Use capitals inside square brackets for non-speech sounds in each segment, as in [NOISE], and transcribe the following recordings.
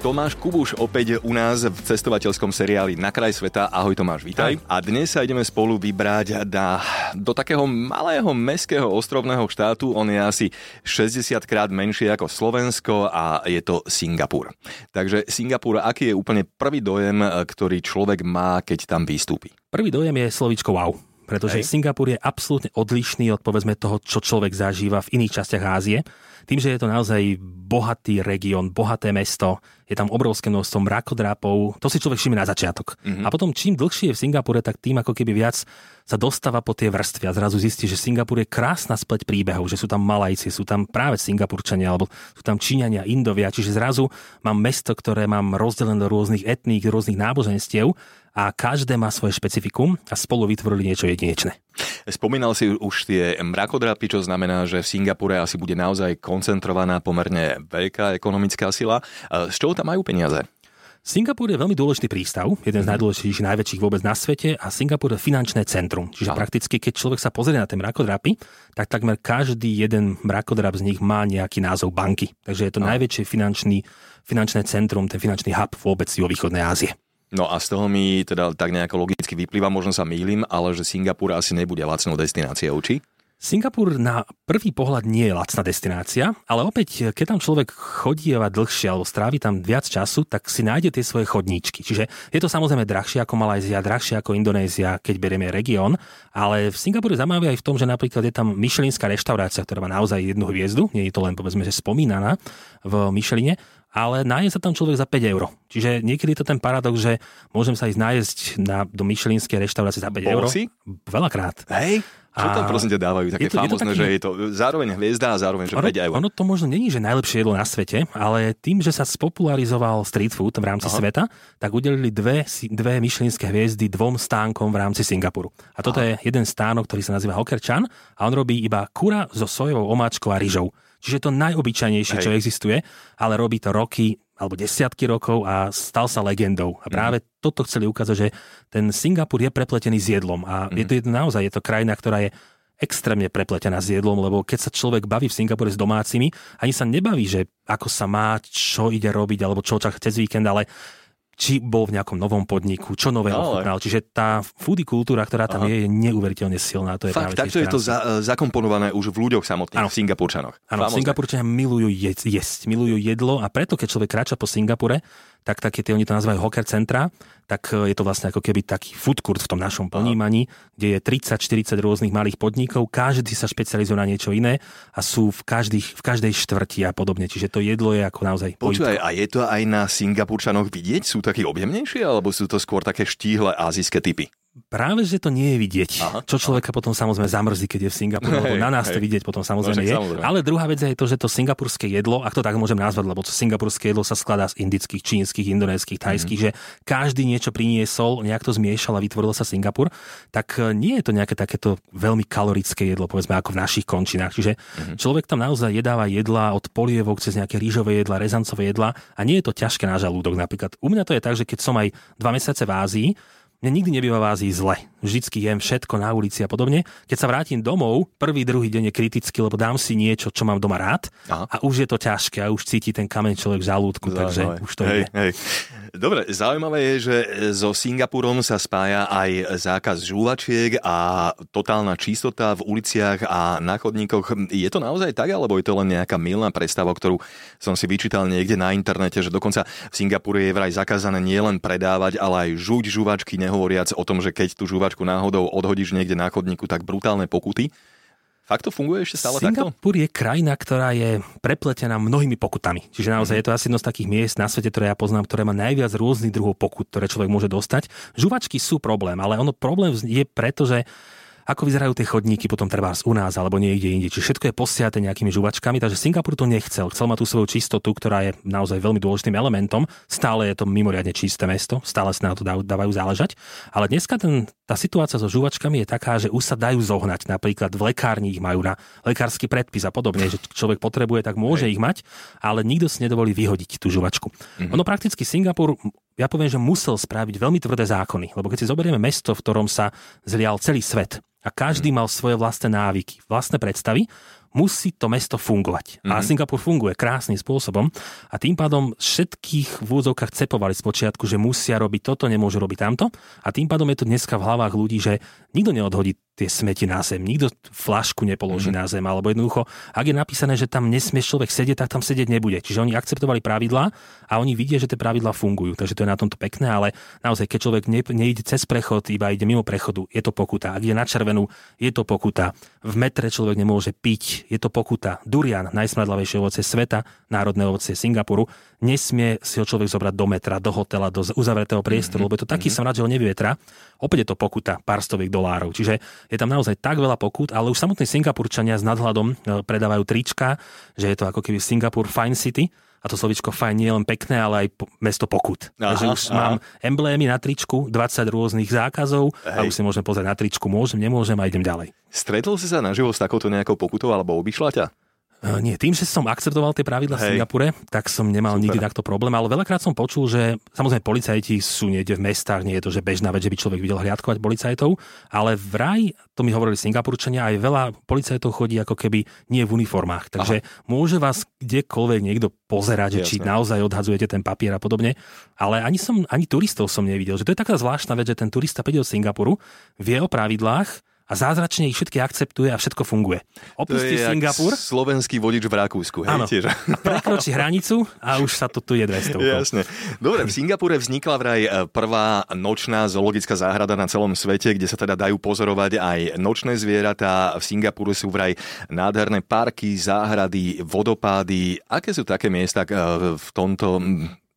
Tomáš Kubuš opäť u nás v cestovateľskom seriáli Na kraj sveta. Ahoj Tomáš, vítaj. A dnes sa ideme spolu vybrať na, do takého malého meského ostrovného štátu. On je asi 60 krát menší ako Slovensko a je to Singapur. Takže Singapur, aký je úplne prvý dojem, ktorý človek má, keď tam vystúpi? Prvý dojem je slovičko wow pretože Hej. Singapur je absolútne odlišný od povedzme toho, čo človek zažíva v iných častiach Ázie. Tým, že je to naozaj bohatý región, bohaté mesto, je tam obrovské množstvo mrakodrapov, to si človek všimne na začiatok. Mm-hmm. A potom čím dlhšie je v Singapure, tak tým ako keby viac sa dostáva po tie vrstvy a zrazu zistí, že Singapur je krásna spleť príbehov, že sú tam Malajci, sú tam práve Singapurčania, alebo sú tam Číňania, Indovia, čiže zrazu mám mesto, ktoré mám rozdelené do rôznych etník, rôznych náboženstiev a každé má svoje špecifikum a spolu vytvorili niečo jedinečné. Spomínal si už tie mrakodrapy, čo znamená, že v Singapure asi bude naozaj koncentrovaná pomerne veľká ekonomická sila. Z čoho tam majú peniaze? Singapur je veľmi dôležitý prístav, jeden z mhm. najdôležitejších, najväčších vôbec na svete a Singapur je finančné centrum. Čiže prakticky, keď človek sa pozrie na tie mrakodrapy, tak takmer každý jeden mrakodrap z nich má nejaký názov banky. Takže je to najväčšie finančný, finančné centrum, ten finančný hub vôbec východnej Ázie. No a z toho mi teda tak nejako logicky vyplýva, možno sa mýlim, ale že Singapur asi nebude lacnou destináciou, či? Singapur na prvý pohľad nie je lacná destinácia, ale opäť, keď tam človek chodieva dlhšie alebo strávi tam viac času, tak si nájde tie svoje chodníčky. Čiže je to samozrejme drahšie ako Malajzia, drahšie ako Indonézia, keď berieme región, ale v Singapure zaujímavé aj v tom, že napríklad je tam myšelinská reštaurácia, ktorá má naozaj jednu hviezdu, nie je to len povedzme, že spomínaná v Micheline, ale nájde sa tam človek za 5 eur. Čiže niekedy je to ten paradox, že môžem sa ísť nájsť na, do myšelinskej reštaurácie za 5 eur. Si? Veľakrát. Hej, čo tam prosím ťa dávajú? Také je to, famózne, je to taký... že je to zároveň hviezda a zároveň že ono, 5 eur. Ono to možno není, že najlepšie jedlo na svete, ale tým, že sa spopularizoval street food v rámci Aha. sveta, tak udelili dve, dve myšlienské hviezdy dvom stánkom v rámci Singapuru. A toto Aha. je jeden stánok, ktorý sa nazýva Hokerchan a on robí iba kura so sojovou omáčkou a ryžou. Čiže to najobyčajnejšie, Hej. čo existuje, ale robí to roky alebo desiatky rokov a stal sa legendou. A práve mm. toto chceli ukázať, že ten Singapur je prepletený s jedlom a mm. je to mhm. naozaj je to krajina, ktorá je extrémne prepletená s jedlom, lebo keď sa človek baví v Singapure s domácimi, ani sa nebaví, že ako sa má, čo ide robiť, alebo čo čaká cez víkend, ale či bol v nejakom novom podniku, čo nové no. Čiže tá foodie kultúra, ktorá tam Aha. je, je neuveriteľne silná. To je Fakt, takto je to za, zakomponované už v ľuďoch samotných, ano. v Singapurčanoch. Áno, Singapurčania milujú jesť, jesť, milujú jedlo a preto, keď človek kráča po Singapure, tak také tie, oni to nazývajú hoker centra, tak e, je to vlastne ako keby taký food court v tom našom ponímaní, kde je 30-40 rôznych malých podnikov, každý sa špecializuje na niečo iné a sú v, každých, v každej štvrti a podobne. Čiže to jedlo je ako naozaj Počúvaj, a je to aj na Singapurčanoch vidieť? Sú takí objemnejšie, alebo sú to skôr také štíhle azijské typy? Práve, že to nie je vidieť. Aha, čo človeka aha. potom samozrejme zamrzí, keď je v Singapuru, lebo na nás hej. to vidieť potom samozrejme no, je. Samozrejme. Ale druhá vec je to, že to singapurské jedlo, ak to tak môžem nazvať, lebo to singapurské jedlo sa skladá z indických, čínskych, indonéskych, tajských, mm. že každý niečo priniesol, nejak to zmiešal a vytvoril sa Singapur, tak e, nie je to nejaké takéto veľmi kalorické jedlo, povedzme ako v našich končinách. Čiže mm. človek tam naozaj jedáva jedla od polievok cez nejaké rýžové jedla, rezancové jedla a nie je to ťažké na žalúdok napríklad. U mňa to je tak, že keď som aj dva mesiace v Ázii, mne nikdy nebýva v Ázii zle. Vždycky jem všetko na ulici a podobne. Keď sa vrátim domov, prvý, druhý deň je kritický, lebo dám si niečo, čo mám doma rád Aha. a už je to ťažké a už cíti ten kameň človek v žalúdku, Zaujímavé. takže už to hej, je. Hej. Dobre, zaujímavé je, že so Singapurom sa spája aj zákaz žúvačiek a totálna čistota v uliciach a na chodníkoch. Je to naozaj tak, alebo je to len nejaká milná predstava, ktorú som si vyčítal niekde na internete, že dokonca v Singapure je vraj zakázané nielen predávať, ale aj žuť žúvačky, nehovoriac o tom, že keď tú žúvačku náhodou odhodíš niekde na chodníku, tak brutálne pokuty. Fakt to funguje ešte stále Singapur takto? Singapur je krajina, ktorá je prepletená mnohými pokutami. Čiže naozaj mm. je to asi jedno z takých miest na svete, ktoré ja poznám, ktoré má najviac rôznych druhov pokut, ktoré človek môže dostať. Žuvačky sú problém, ale ono problém je preto, že ako vyzerajú tie chodníky potom treba u nás alebo niekde inde. Čiže všetko je posiate nejakými žuvačkami, takže Singapur to nechcel. Chcel mať tú svoju čistotu, ktorá je naozaj veľmi dôležitým elementom. Stále je to mimoriadne čisté mesto, stále sa na to dávajú záležať. Ale dneska ten, tá situácia so žuvačkami je taká, že už sa dajú zohnať. Napríklad v lekárni ich majú na lekársky predpis a podobne, že človek potrebuje, tak môže Hej. ich mať, ale nikto si nedovolí vyhodiť tú žuvačku. Mm-hmm. Ono prakticky Singapur ja poviem, že musel spraviť veľmi tvrdé zákony, lebo keď si zoberieme mesto, v ktorom sa zlial celý svet a každý mhm. mal svoje vlastné návyky, vlastné predstavy, musí to mesto fungovať. Mm-hmm. A mhm. Singapur funguje krásnym spôsobom a tým pádom všetkých v úvodzovkách cepovali z počiatku, že musia robiť toto, nemôžu robiť tamto a tým pádom je to dneska v hlavách ľudí, že nikto neodhodí tie smeti na zem, nikto flašku nepoloží mm-hmm. na zem, alebo jednoducho, ak je napísané, že tam nesmie človek sedieť, tak tam sedieť nebude. Čiže oni akceptovali pravidlá a oni vidia, že tie pravidlá fungujú. Takže to je na tomto pekné, ale naozaj, keď človek ne, nejde cez prechod, iba ide mimo prechodu, je to pokuta. Ak ide na červenú, je to pokuta. V metre človek nemôže piť, je to pokuta. Durian, najsmradlavejšie ovoce sveta, národné ovoce Singapuru, nesmie si ho človek zobrať do metra, do hotela, do uzavretého priestoru, mm-hmm. lebo je to taký mm-hmm. som rád, že ho nevyvetra. Opäť je to pokuta pár stoviek dolárov. Čiže je tam naozaj tak veľa pokut, ale už samotní Singapurčania s nadhľadom e, predávajú trička, že je to ako keby Singapur Fine City, a to slovičko fajn nie je len pekné, ale aj po, mesto pokut. Aha, Takže už aha. mám emblémy na tričku, 20 rôznych zákazov Hej. a už si môžem pozrieť na tričku, môžem, nemôžem a idem ďalej. Stretol si sa naživo s takouto nejakou pokutou alebo obišla ťa? Uh, nie, tým, že som akceptoval tie pravidla v Singapure, tak som nemal Super. nikdy takto problém, ale veľakrát som počul, že samozrejme policajti sú niekde v mestách, nie je to, že bežná vec, že by človek videl hliadkovať policajtov, ale vraj, to mi hovorili Singapurčania, aj veľa policajtov chodí ako keby nie v uniformách. Takže Aha. môže vás kdekoľvek niekto pozerať, že či naozaj odhadzujete ten papier a podobne, ale ani, som, ani turistov som nevidel. Že to je taká zvláštna vec, že ten turista príde do Singapuru, vie o pravidlách, a zázračne ich všetky akceptuje a všetko funguje. Opustí Singapur. slovenský vodič v Rakúsku. Hej, Tiež. [LAUGHS] Prekročí hranicu a už sa to tu je 200. Jasne. Dobre, v Singapure vznikla vraj e, prvá nočná zoologická záhrada na celom svete, kde sa teda dajú pozorovať aj nočné zvieratá. V Singapuru sú vraj nádherné parky, záhrady, vodopády. Aké sú také miesta e, v tomto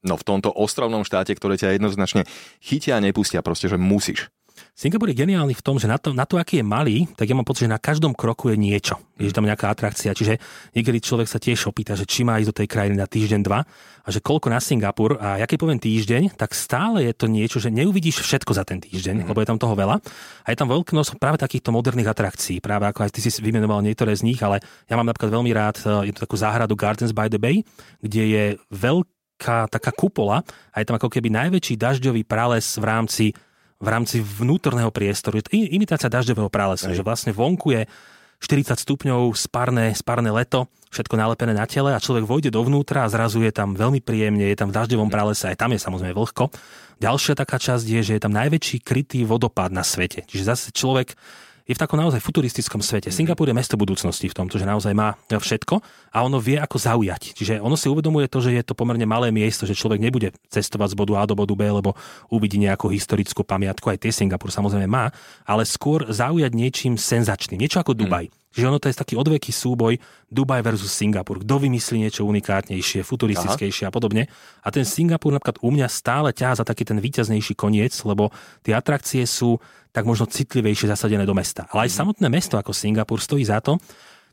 no v tomto ostrovnom štáte, ktoré ťa jednoznačne chytia a nepustia, proste, že musíš. Singapur je geniálny v tom, že na to, na to, aký je malý, tak ja mám pocit, že na každom kroku je niečo. Je tam nejaká atrakcia. Čiže niekedy človek sa tiež opýta, že či má ísť do tej krajiny na týždeň, dva a že koľko na Singapur a ja keď poviem týždeň, tak stále je to niečo, že neuvidíš všetko za ten týždeň, mm. lebo je tam toho veľa. A je tam veľké množstvo práve takýchto moderných atrakcií. Práve ako aj ty si vymenoval niektoré z nich, ale ja mám napríklad veľmi rád e, je to takú záhradu Gardens by the Bay, kde je veľká taká kupola a je tam ako keby najväčší dažďový prales v rámci v rámci vnútorného priestoru. Je to imitácia dažďového pralesu, že vlastne vonku je 40 stupňov, spárne, spárne leto, všetko nalepené na tele a človek vojde dovnútra a zrazu je tam veľmi príjemne, je tam v dažďovom pralese, aj tam je samozrejme vlhko. Ďalšia taká časť je, že je tam najväčší krytý vodopád na svete. Čiže zase človek je v takom naozaj futuristickom svete. Mhm. Singapur je mesto budúcnosti v tomto, že naozaj má všetko a ono vie, ako zaujať. Čiže ono si uvedomuje to, že je to pomerne malé miesto, že človek nebude cestovať z bodu A do bodu B, lebo uvidí nejakú historickú pamiatku, aj tie Singapur samozrejme má, ale skôr zaujať niečím senzačným, niečo ako Dubaj. Mm. Čiže ono to je taký odveký súboj Dubaj versus Singapur. Kto vymyslí niečo unikátnejšie, futuristickejšie Aha. a podobne. A ten Singapur napríklad u mňa stále ťahá za taký ten výťaznejší koniec, lebo tie atrakcie sú tak možno citlivejšie zasadené do mesta. Ale aj samotné mesto ako Singapur stojí za to,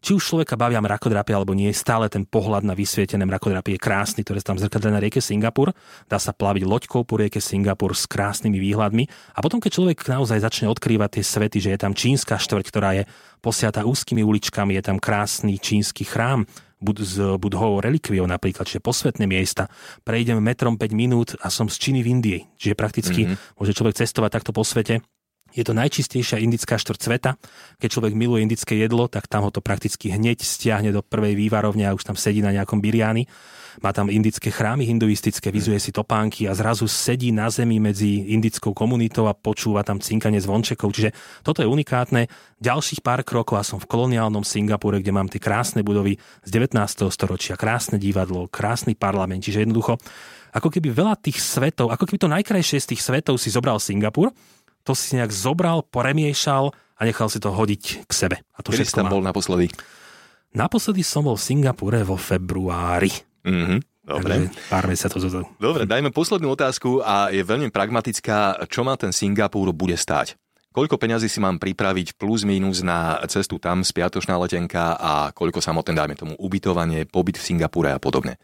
či už človeka bavia mrakodrapy alebo nie, stále ten pohľad na vysvietené mrakodrapy je krásny, ktoré sa tam zrkadlia na rieke Singapur. Dá sa plaviť loďkou po rieke Singapur s krásnymi výhľadmi. A potom, keď človek naozaj začne odkrývať tie svety, že je tam čínska štvrť, ktorá je posiata úzkými uličkami, je tam krásny čínsky chrám, bud- s budhovou relikviou napríklad, čiže posvetné miesta. Prejdem metrom 5 minút a som z Číny v Indii. Čiže prakticky mm-hmm. môže človek cestovať takto po svete je to najčistejšia indická štvrť sveta. Keď človek miluje indické jedlo, tak tam ho to prakticky hneď stiahne do prvej vývarovne a už tam sedí na nejakom biriáni. Má tam indické chrámy hinduistické, vyzuje si topánky a zrazu sedí na zemi medzi indickou komunitou a počúva tam cinkanie zvončekov. Čiže toto je unikátne. Ďalších pár krokov a som v koloniálnom Singapure, kde mám tie krásne budovy z 19. storočia, krásne divadlo, krásny parlament. Čiže jednoducho ako keby veľa tých svetov, ako keby to najkrajšie z tých svetov si zobral Singapur to si nejak zobral, poremiešal a nechal si to hodiť k sebe. A to Kedy si tam bol naposledy? Naposledy som bol v Singapure vo februári. Mm-hmm. Dobre. Takže pár mesiacov dozadu. Dobre, dajme poslednú otázku a je veľmi pragmatická. Čo má ten Singapur bude stáť? koľko peňazí si mám pripraviť plus minus na cestu tam, spiatočná letenka a koľko samotné, dajme tomu, ubytovanie, pobyt v Singapúre a podobne.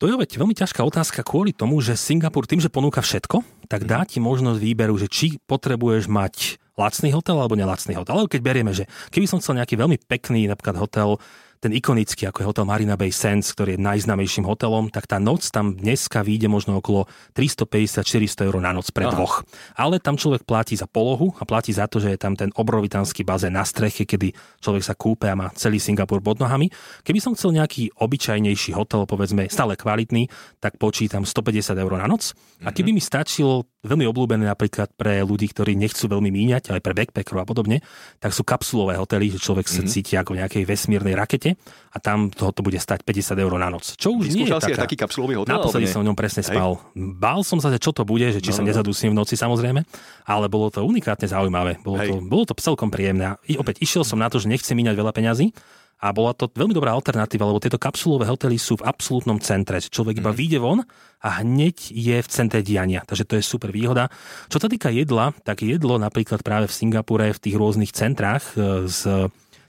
To je opäť veľmi ťažká otázka kvôli tomu, že Singapur tým, že ponúka všetko, tak dá ti možnosť výberu, že či potrebuješ mať lacný hotel alebo nelacný hotel. Ale keď berieme, že keby som chcel nejaký veľmi pekný napríklad hotel ten ikonický, ako je hotel Marina Bay Sands, ktorý je najznámejším hotelom, tak tá noc tam dneska vyjde možno okolo 350-400 eur na noc pre Aha. dvoch. Ale tam človek platí za polohu a platí za to, že je tam ten obrovitánsky bazén na streche, kedy človek sa kúpe a má celý Singapur pod nohami. Keby som chcel nejaký obyčajnejší hotel, povedzme stále kvalitný, tak počítam 150 eur na noc. A keby mi stačilo veľmi obľúbené napríklad pre ľudí, ktorí nechcú veľmi míňať, ale pre backpackerov a podobne, tak sú kapsulové hotely, že človek sa mm-hmm. cíti ako v nejakej vesmírnej rakete a tam toho to bude stať 50 eur na noc. Čo už nie je taká... taký kapsulový hotel? Naposledy som v ňom presne spal. Bál som sa, že čo to bude, že či no, sa no. no. nezadusím v noci samozrejme, ale bolo to unikátne zaujímavé. Bolo, to, bolo to celkom príjemné. A opäť išiel som na to, že nechcem míňať veľa peňazí, a bola to veľmi dobrá alternatíva, lebo tieto kapsulové hotely sú v absolútnom centre. Človek iba mm. vyjde von a hneď je v centre diania. Takže to je super výhoda. Čo sa týka jedla, tak jedlo napríklad práve v Singapure, v tých rôznych centrách e, s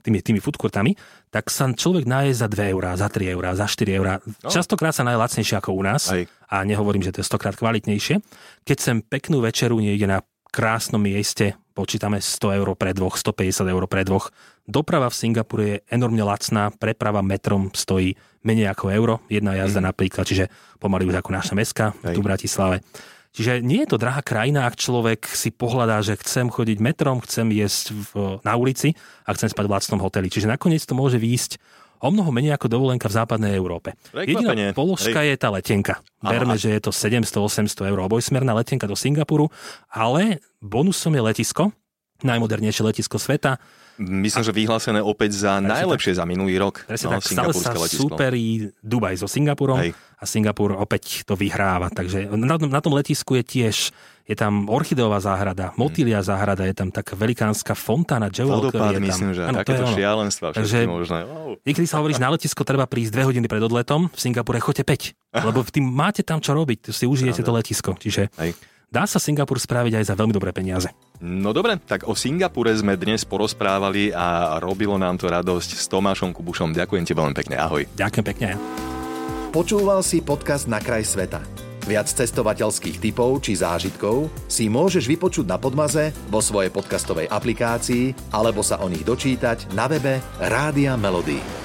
tými, tými foodcourtami, tak sa človek náje za 2 eurá, za 3 eurá, za 4 eurá. No. Častokrát sa naje lacnejšie ako u nás. Aj. A nehovorím, že to je stokrát kvalitnejšie. Keď sem peknú večeru niekde na krásnom mieste, počítame 100 eur pre dvoch, 150 eur pre dvoch. Doprava v Singapure je enormne lacná, preprava metrom stojí menej ako euro, jedna jazda mm. napríklad, čiže pomaly už ako naša meska tu v Bratislave. Čiže nie je to drahá krajina, ak človek si pohľadá, že chcem chodiť metrom, chcem jesť v, na ulici a chcem spať v lacnom hoteli. Čiže nakoniec to môže výjsť o mnoho menej ako dovolenka v západnej Európe. Jediná položka Hej. je tá letenka. Berme, že je to 700-800 eur obojsmerná letenka do Singapuru, ale bonusom je letisko, najmodernejšie letisko sveta. Myslím, že vyhlásené opäť za najlepšie za minulý rok. Presne no, tak, stále sa letisko. superí Dubaj so Singapurom Hej. a Singapur opäť to vyhráva. Takže na, na tom letisku je tiež je tam orchideová záhrada, motýlia záhrada, je tam taká velikánska fontána Jewel, ktorý je tam. myslím, že ano, takéto šialenstva Takže možné. Wow. Niekedy sa hovoríš, na letisko treba prísť dve hodiny pred odletom, v Singapure choďte 5, [LAUGHS] lebo tým máte tam čo robiť, si užijete to letisko. Čiže Hej. Dá sa Singapur spraviť aj za veľmi dobré peniaze. No dobre, tak o Singapure sme dnes porozprávali a robilo nám to radosť s Tomášom Kubušom. Ďakujem ti veľmi pekne, ahoj. Ďakujem pekne. Počúval si podcast Na kraj sveta. Viac cestovateľských typov či zážitkov si môžeš vypočuť na Podmaze vo svojej podcastovej aplikácii alebo sa o nich dočítať na webe Rádia Melody.